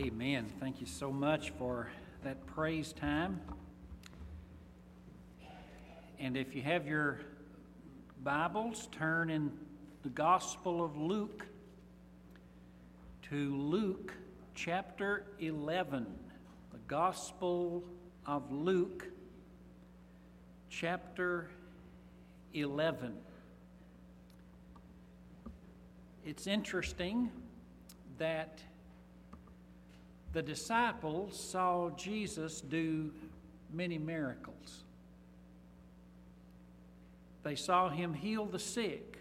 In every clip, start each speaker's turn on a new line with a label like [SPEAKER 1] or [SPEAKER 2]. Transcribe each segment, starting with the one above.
[SPEAKER 1] Amen. Thank you so much for that praise time. And if you have your Bibles, turn in the Gospel of Luke to Luke chapter 11. The Gospel of Luke chapter 11. It's interesting that the disciples saw Jesus do many miracles. They saw him heal the sick.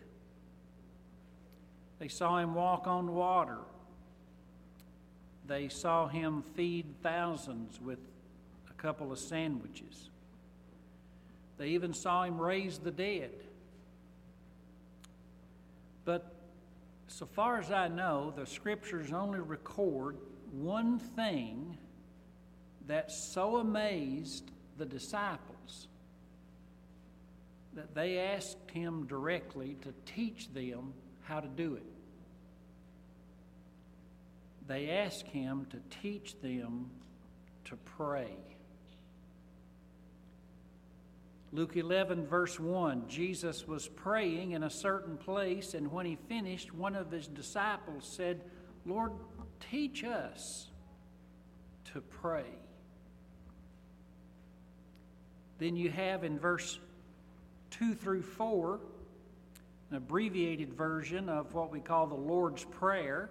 [SPEAKER 1] They saw him walk on water. They saw him feed thousands with a couple of sandwiches. They even saw him raise the dead. But so far as I know, the scriptures only record one thing that so amazed the disciples that they asked him directly to teach them how to do it. They asked him to teach them to pray. Luke 11, verse 1 Jesus was praying in a certain place, and when he finished, one of his disciples said, Lord, teach us to pray. Then you have in verse 2 through 4 an abbreviated version of what we call the Lord's Prayer.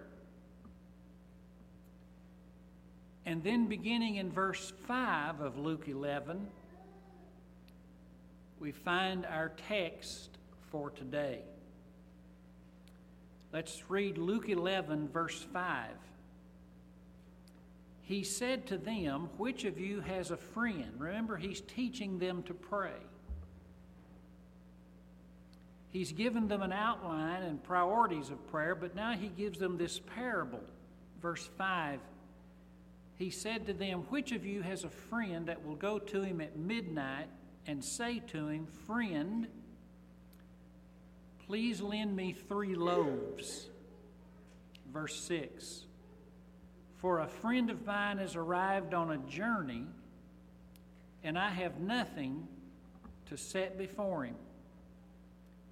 [SPEAKER 1] And then beginning in verse 5 of Luke 11, we find our text for today. Let's read Luke 11, verse 5 he said to them, Which of you has a friend? Remember, he's teaching them to pray. He's given them an outline and priorities of prayer, but now he gives them this parable. Verse 5 He said to them, Which of you has a friend that will go to him at midnight and say to him, Friend, please lend me three loaves? Verse 6 for a friend of mine has arrived on a journey, and I have nothing to set before him.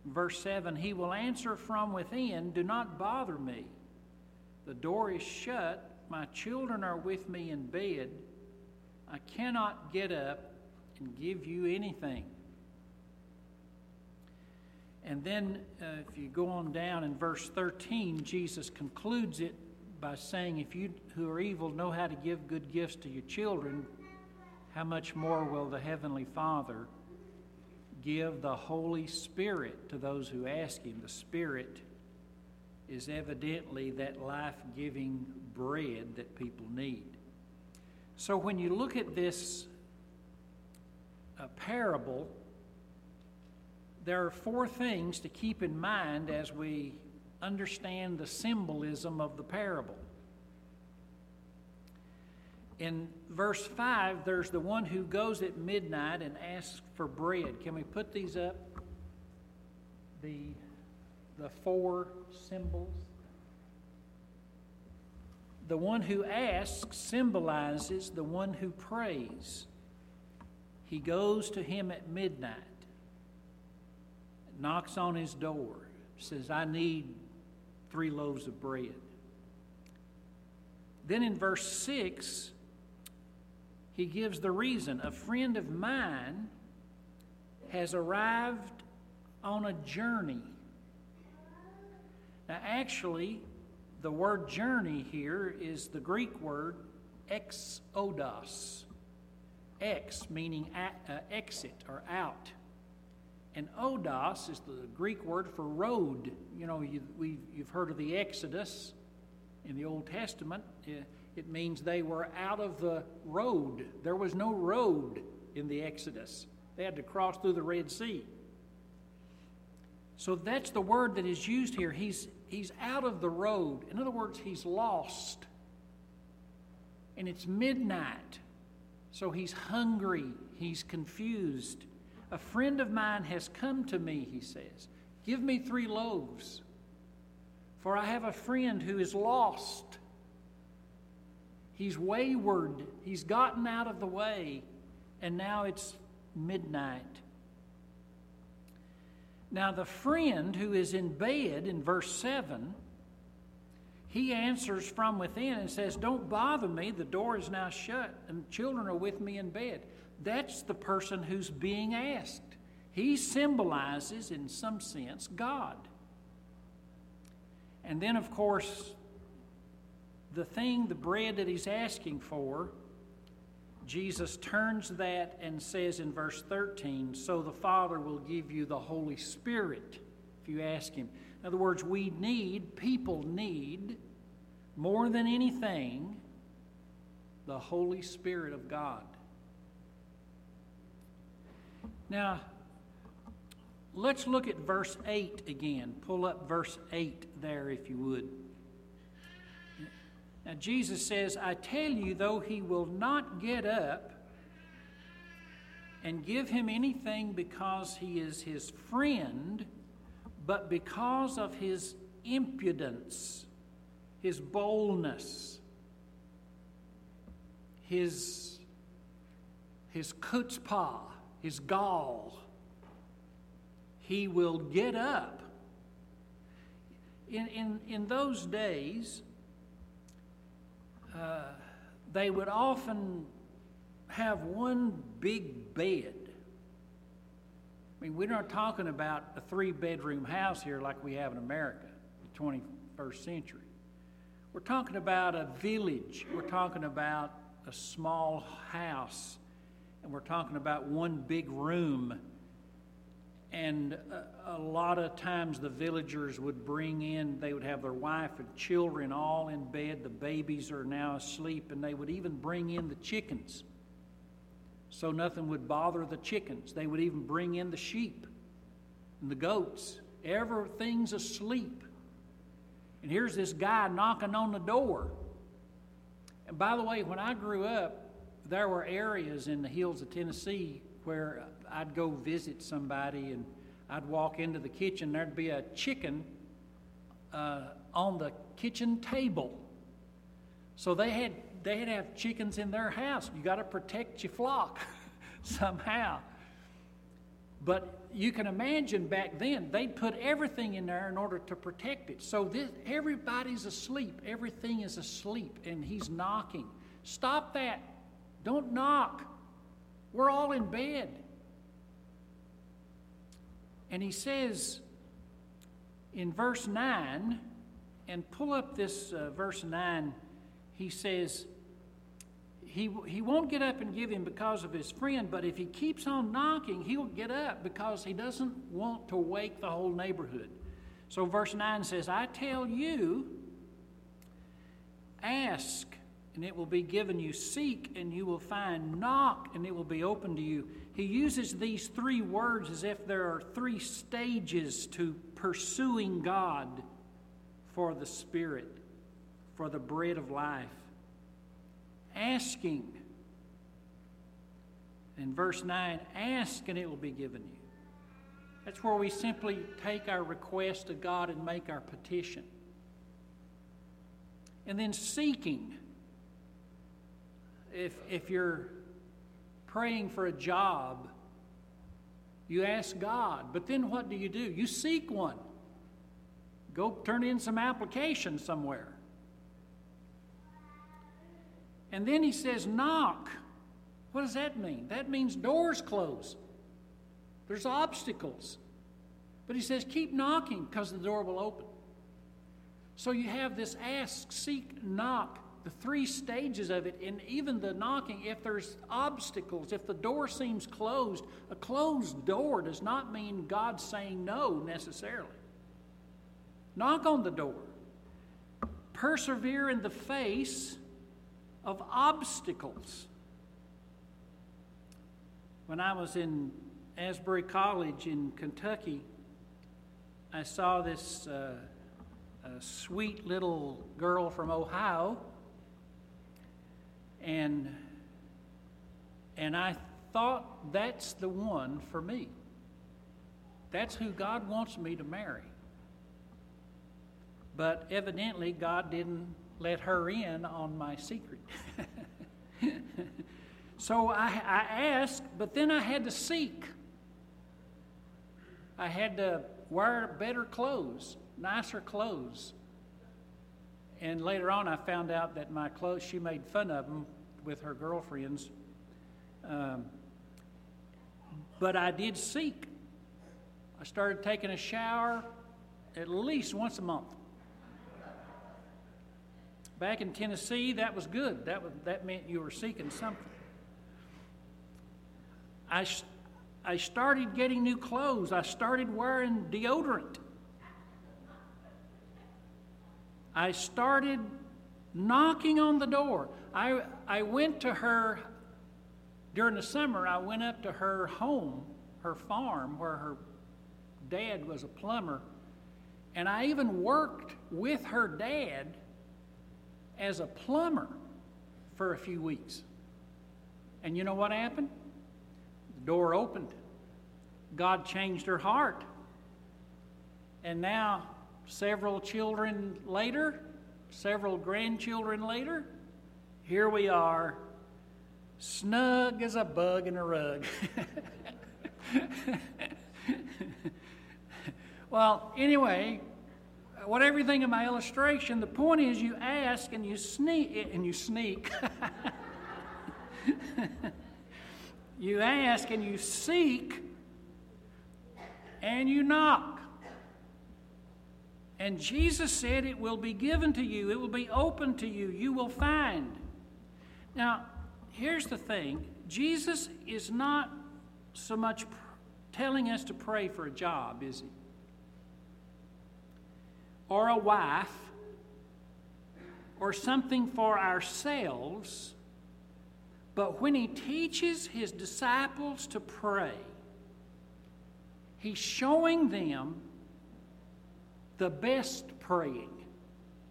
[SPEAKER 1] Verse 7 He will answer from within, Do not bother me. The door is shut, my children are with me in bed. I cannot get up and give you anything. And then, uh, if you go on down in verse 13, Jesus concludes it by saying, If you who are evil know how to give good gifts to your children, how much more will the Heavenly Father give the Holy Spirit to those who ask Him? The Spirit is evidently that life giving bread that people need. So when you look at this uh, parable, there are four things to keep in mind as we understand the symbolism of the parable. In verse 5, there's the one who goes at midnight and asks for bread. Can we put these up? The, the four symbols. The one who asks symbolizes the one who prays. He goes to him at midnight, knocks on his door, says, I need three loaves of bread. Then in verse 6, he gives the reason. A friend of mine has arrived on a journey. Now, actually, the word journey here is the Greek word exodos. Ex meaning uh, exit or out. And odos is the Greek word for road. You know, you, you've heard of the Exodus in the Old Testament. It means they were out of the road. There was no road in the Exodus, they had to cross through the Red Sea. So that's the word that is used here. He's, he's out of the road. In other words, he's lost. And it's midnight. So he's hungry. He's confused. A friend of mine has come to me, he says. Give me three loaves, for I have a friend who is lost. He's wayward. He's gotten out of the way, and now it's midnight. Now, the friend who is in bed in verse 7, he answers from within and says, Don't bother me. The door is now shut, and children are with me in bed. That's the person who's being asked. He symbolizes, in some sense, God. And then, of course, the thing, the bread that he's asking for, Jesus turns that and says in verse 13, So the Father will give you the Holy Spirit if you ask Him. In other words, we need, people need, more than anything, the Holy Spirit of God. Now, let's look at verse 8 again. Pull up verse 8 there, if you would. Now, Jesus says, I tell you, though he will not get up and give him anything because he is his friend, but because of his impudence, his boldness, his, his chutzpah, his gall, he will get up. In, in, in those days, uh, they would often have one big bed. I mean, we're not talking about a three bedroom house here like we have in America, the 21st century. We're talking about a village. We're talking about a small house. And we're talking about one big room and a, a, lot of times the villagers would bring in, they would have their wife and children all in bed. The babies are now asleep, and they would even bring in the chickens so nothing would bother the chickens. They would even bring in the sheep and the goats. Everything's asleep. And here's this guy knocking on the door. And by the way, when I grew up, there were areas in the hills of Tennessee where I'd go visit somebody and I'd walk into the kitchen, there'd be a chicken uh, on the kitchen table. So they had they had to have chickens in their house. You got to protect your flock somehow. But you can imagine back then they'd put everything in there in order to protect it. So this, everybody's asleep. Everything is asleep, and he's knocking. Stop that! Don't knock. We're all in bed. And he says in verse 9, and pull up this uh, verse 9, he says, he, he won't get up and give him because of his friend, but if he keeps on knocking, he'll get up because he doesn't want to wake the whole neighborhood. So verse 9 says, I tell you, ask and it will be given you. Seek, and you will find. Knock, and it will be open to you. He uses these three words as if there are three stages to pursuing God for the Spirit, for the bread of life. Asking. In verse 9, ask and it will be given you. That's where we simply take our request to God and make our petition. And then seeking if, if you're praying for a job, you ask God, but then what do you do? You seek one. Go turn in some application somewhere. And then he says, knock. What does that mean? That means doors close. There's obstacles. But he says, keep knocking because the door will open. So you have this ask, seek, knock the three stages of it, and even the knocking, if there's obstacles, if the door seems closed, a closed door does not mean God saying no necessarily. Knock on the door. Persevere in the face of obstacles. When I was in Asbury College in Kentucky, I saw this uh, sweet little girl from Ohio and, and I thought that's the one for me. That's who God wants me to marry. But evidently, God didn't let her in on my secret. so I, I asked, but then I had to seek. I had to wear better clothes, nicer clothes. And later on, I found out that my clothes, she made fun of them with her girlfriends. Um, but I did seek. I started taking a shower at least once a month. Back in Tennessee, that was good. That, was, that meant you were seeking something. I, I started getting new clothes. I started wearing deodorant. I started knocking on the door. I, I went to her during the summer, I went up to her home, her farm, where her dad was a plumber, and I even worked with her dad as a plumber for a few weeks. And you know what happened? The door opened. God changed her heart. And now, several children later, several grandchildren later, here we are snug as a bug in a rug. well, anyway, whatever think of my illustration, the point is you ask and you sneak and you sneak. you ask and you seek and you knock. And Jesus said, It will be given to you, it will be open to you, you will find. Now, here's the thing Jesus is not so much pr- telling us to pray for a job, is he? Or a wife, or something for ourselves. But when he teaches his disciples to pray, he's showing them the best praying,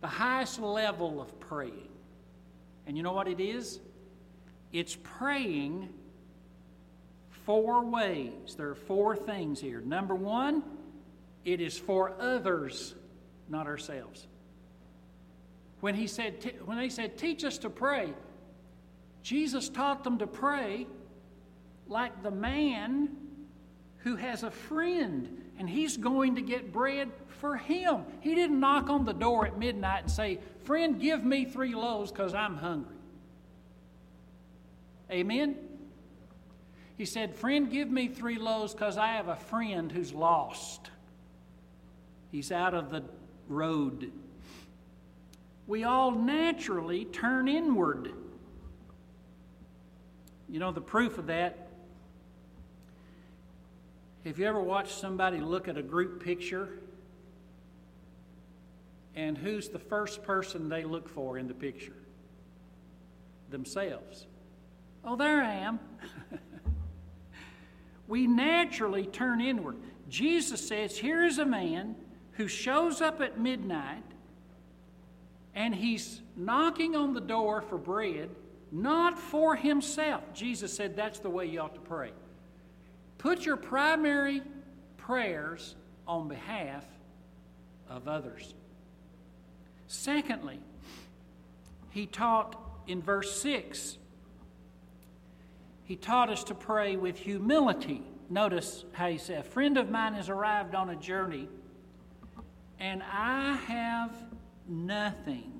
[SPEAKER 1] the highest level of praying. And you know what it is? It's praying four ways. There are four things here. Number one, it is for others, not ourselves. When he said, when they said, "Teach us to pray," Jesus taught them to pray like the man who has a friend and he's going to get bread for him. He didn't knock on the door at midnight and say, "Friend, give me three loaves because I'm hungry." Amen? He said, Friend, give me three loaves because I have a friend who's lost. He's out of the road. We all naturally turn inward. You know, the proof of that, have you ever watched somebody look at a group picture? And who's the first person they look for in the picture? Themselves. Oh, there I am. we naturally turn inward. Jesus says, Here is a man who shows up at midnight and he's knocking on the door for bread, not for himself. Jesus said that's the way you ought to pray. Put your primary prayers on behalf of others. Secondly, he taught in verse 6 he taught us to pray with humility. Notice how he said, A friend of mine has arrived on a journey, and I have nothing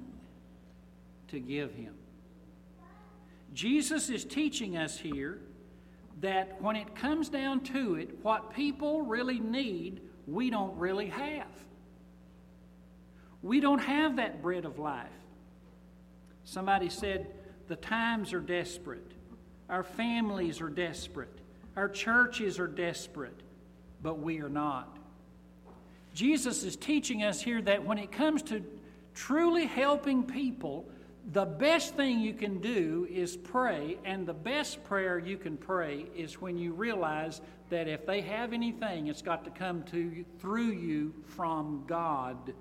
[SPEAKER 1] to give him. Jesus is teaching us here that when it comes down to it, what people really need, we don't really have. We don't have that bread of life. Somebody said, the times are desperate. Our families are desperate. Our churches are desperate, but we are not. Jesus is teaching us here that when it comes to truly helping people, the best thing you can do is pray, and the best prayer you can pray is when you realize that if they have anything, it's got to come to you, through you from God.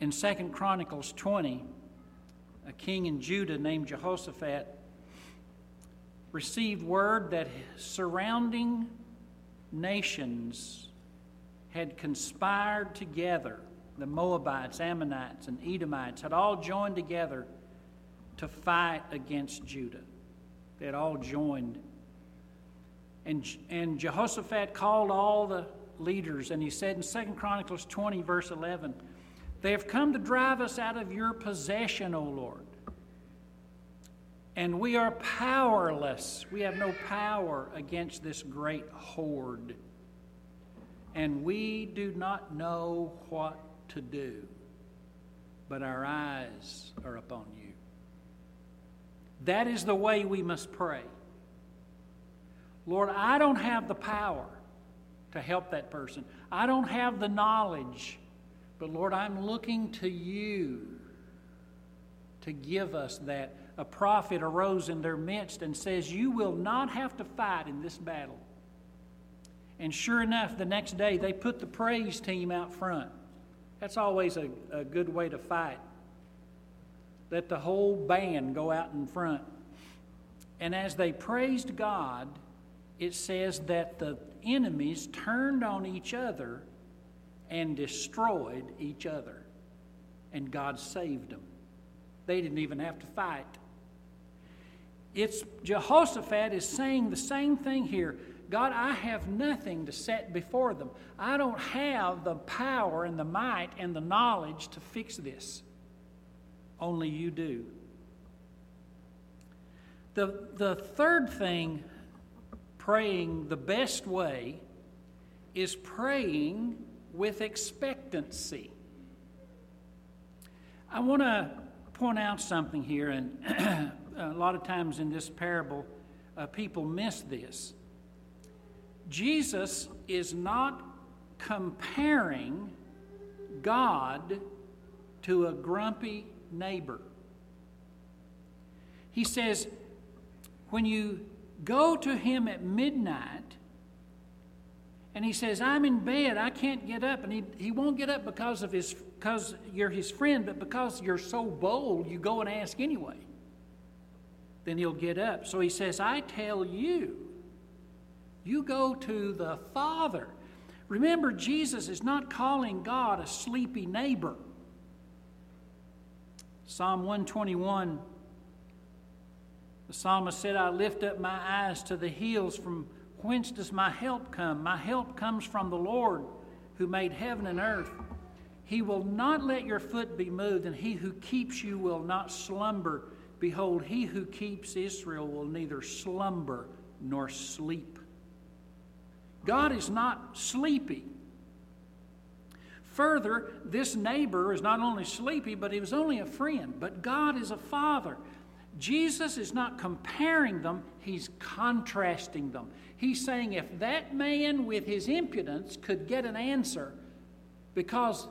[SPEAKER 1] In Second Chronicles 20, a king in Judah named Jehoshaphat, received word that surrounding nations had conspired together the Moabites, Ammonites, and Edomites had all joined together to fight against Judah. They had all joined. And, and Jehoshaphat called all the leaders, and he said in 2 Chronicles 20, verse 11, They have come to drive us out of your possession, O Lord. And we are powerless. We have no power against this great horde. And we do not know what to do, but our eyes are upon you. That is the way we must pray. Lord, I don't have the power to help that person, I don't have the knowledge, but Lord, I'm looking to you to give us that. A prophet arose in their midst and says, You will not have to fight in this battle. And sure enough, the next day they put the praise team out front. That's always a, a good way to fight. Let the whole band go out in front. And as they praised God, it says that the enemies turned on each other and destroyed each other. And God saved them. They didn't even have to fight. It's Jehoshaphat is saying the same thing here. God, I have nothing to set before them. I don't have the power and the might and the knowledge to fix this. Only you do. The, the third thing, praying the best way, is praying with expectancy. I want to point out something here, and a lot of times in this parable, uh, people miss this. Jesus is not comparing God to a grumpy neighbor. He says, when you go to him at midnight, and he says, I'm in bed, I can't get up, and he, he won't get up because of his because you're his friend, but because you're so bold, you go and ask anyway. Then he'll get up. So he says, I tell you, you go to the Father. Remember, Jesus is not calling God a sleepy neighbor. Psalm 121, the psalmist said, I lift up my eyes to the hills. From whence does my help come? My help comes from the Lord who made heaven and earth. He will not let your foot be moved, and he who keeps you will not slumber. Behold, he who keeps Israel will neither slumber nor sleep. God is not sleepy. Further, this neighbor is not only sleepy, but he was only a friend. But God is a father. Jesus is not comparing them, he's contrasting them. He's saying if that man with his impudence could get an answer, because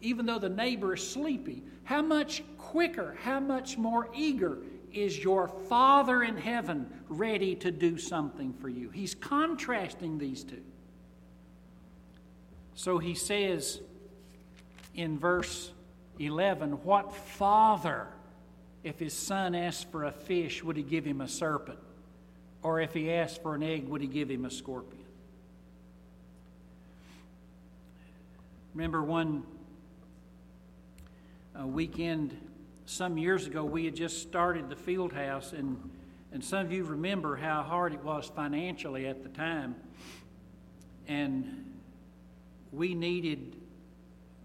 [SPEAKER 1] even though the neighbor is sleepy, how much quicker, how much more eager is your Father in heaven ready to do something for you? He's contrasting these two. So he says in verse 11, What father, if his son asked for a fish, would he give him a serpent? Or if he asked for an egg, would he give him a scorpion? Remember one uh, weekend some years ago, we had just started the field house, and, and some of you remember how hard it was financially at the time. And we needed,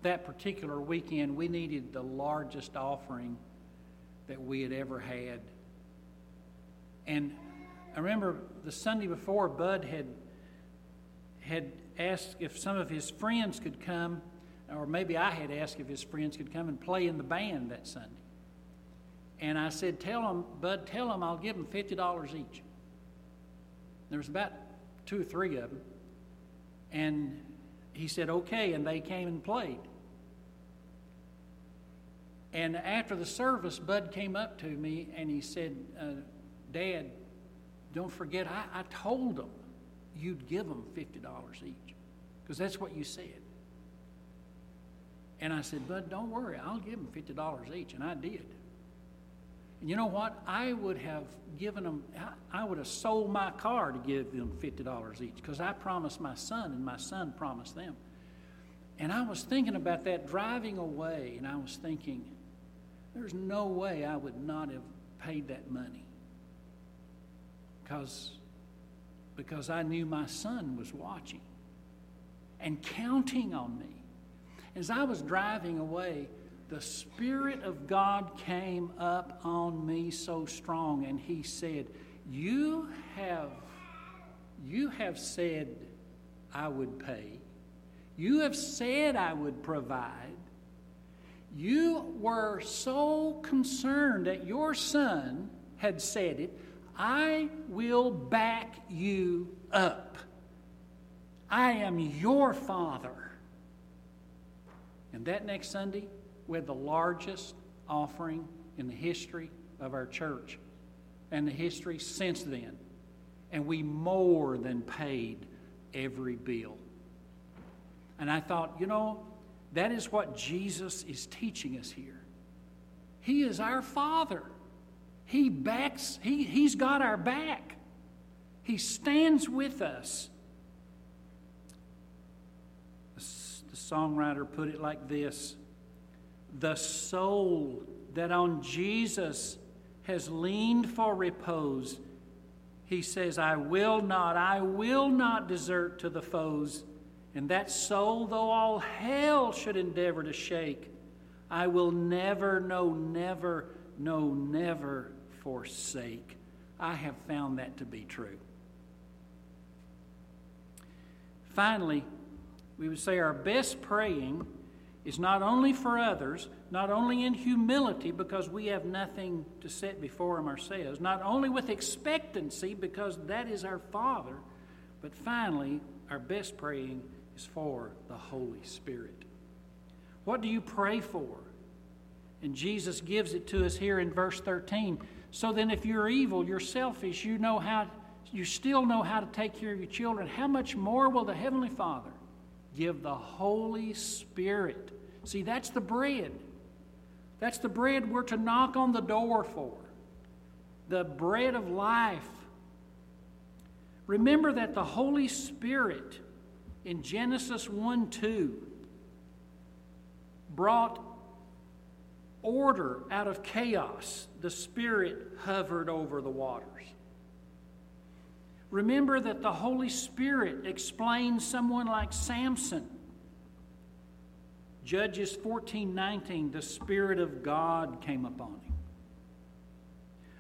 [SPEAKER 1] that particular weekend, we needed the largest offering that we had ever had. And I remember the Sunday before, Bud had, had asked if some of his friends could come, or maybe I had asked if his friends could come and play in the band that Sunday. And I said, Tell them, Bud, tell them I'll give them $50 each. There was about two or three of them. And he said, Okay. And they came and played. And after the service, Bud came up to me and he said, uh, Dad, don't forget, I, I told them you'd give them $50 each because that's what you said. And I said, Bud, don't worry, I'll give them $50 each. And I did. And you know what? I would have given them, I would have sold my car to give them $50 each because I promised my son and my son promised them. And I was thinking about that driving away, and I was thinking, there's no way I would not have paid that money. Because, because I knew my son was watching and counting on me. As I was driving away, the Spirit of God came up on me so strong, and He said, You have, you have said I would pay. You have said I would provide. You were so concerned that your son had said it. I will back you up. I am your father. And that next Sunday, we had the largest offering in the history of our church and the history since then. And we more than paid every bill. And I thought, you know, that is what Jesus is teaching us here. He is our Father. He backs, he, He's got our back. He stands with us. The, the songwriter put it like this The soul that on Jesus has leaned for repose, he says, I will not, I will not desert to the foes. And that soul, though all hell should endeavor to shake, I will never, no, never, no, never forsake. I have found that to be true. Finally, we would say our best praying is not only for others, not only in humility because we have nothing to set before Him ourselves, not only with expectancy because that is our Father, but finally, our best praying is for the Holy Spirit. What do you pray for? And Jesus gives it to us here in verse 13. So then, if you're evil, you're selfish, you know how, you still know how to take care of your children, how much more will the Heavenly Father give the Holy Spirit? See, that's the bread. That's the bread we're to knock on the door for. The bread of life. Remember that the Holy Spirit in Genesis 1 2 brought order out of chaos. The Spirit hovered over the waters. Remember that the Holy Spirit explains someone like Samson. Judges 14 19, the Spirit of God came upon him.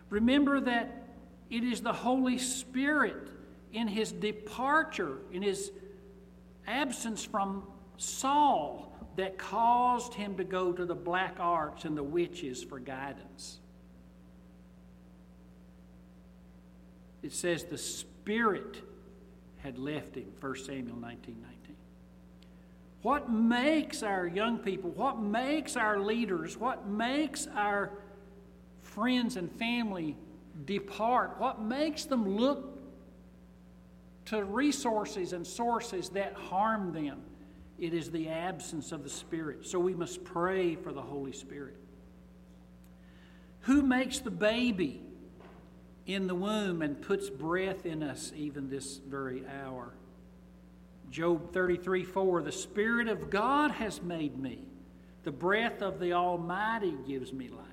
[SPEAKER 1] Remember that it is the Holy Spirit in his departure, in his absence from Saul that caused him to go to the black arts and the witches for guidance. It says the Spirit had left him, 1 Samuel 19 19. What makes our young people, what makes our leaders, what makes our friends and family depart, what makes them look to resources and sources that harm them. It is the absence of the Spirit. So we must pray for the Holy Spirit. Who makes the baby in the womb and puts breath in us even this very hour? Job 33 4 The Spirit of God has made me, the breath of the Almighty gives me life.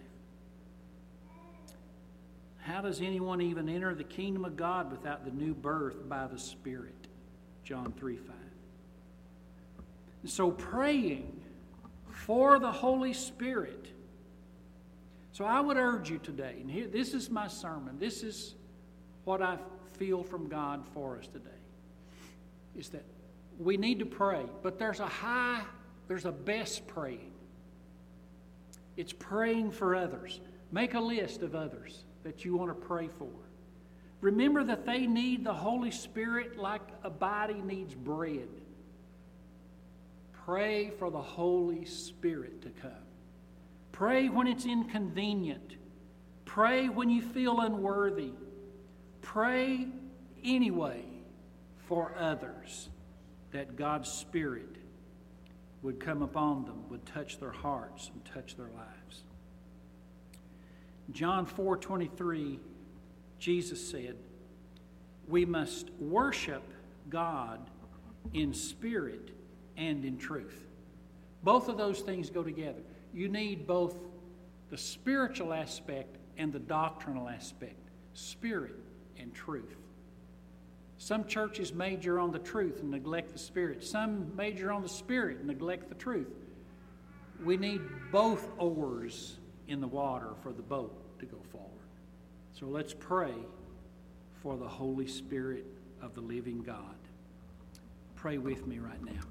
[SPEAKER 1] How does anyone even enter the kingdom of God without the new birth by the Spirit? John 3 5. So praying for the Holy Spirit. So I would urge you today, and here this is my sermon. This is what I feel from God for us today. Is that we need to pray, but there's a high, there's a best praying. It's praying for others. Make a list of others that you want to pray for. Remember that they need the Holy Spirit like a body needs bread. Pray for the Holy Spirit to come. Pray when it's inconvenient. Pray when you feel unworthy. Pray anyway for others that God's Spirit would come upon them, would touch their hearts and touch their lives. John 4 23, Jesus said, We must worship God in spirit and in truth. Both of those things go together. You need both the spiritual aspect and the doctrinal aspect spirit and truth. Some churches major on the truth and neglect the spirit. Some major on the spirit and neglect the truth. We need both oars in the water for the boat to go forward. So let's pray for the Holy Spirit of the living God. Pray with me right now.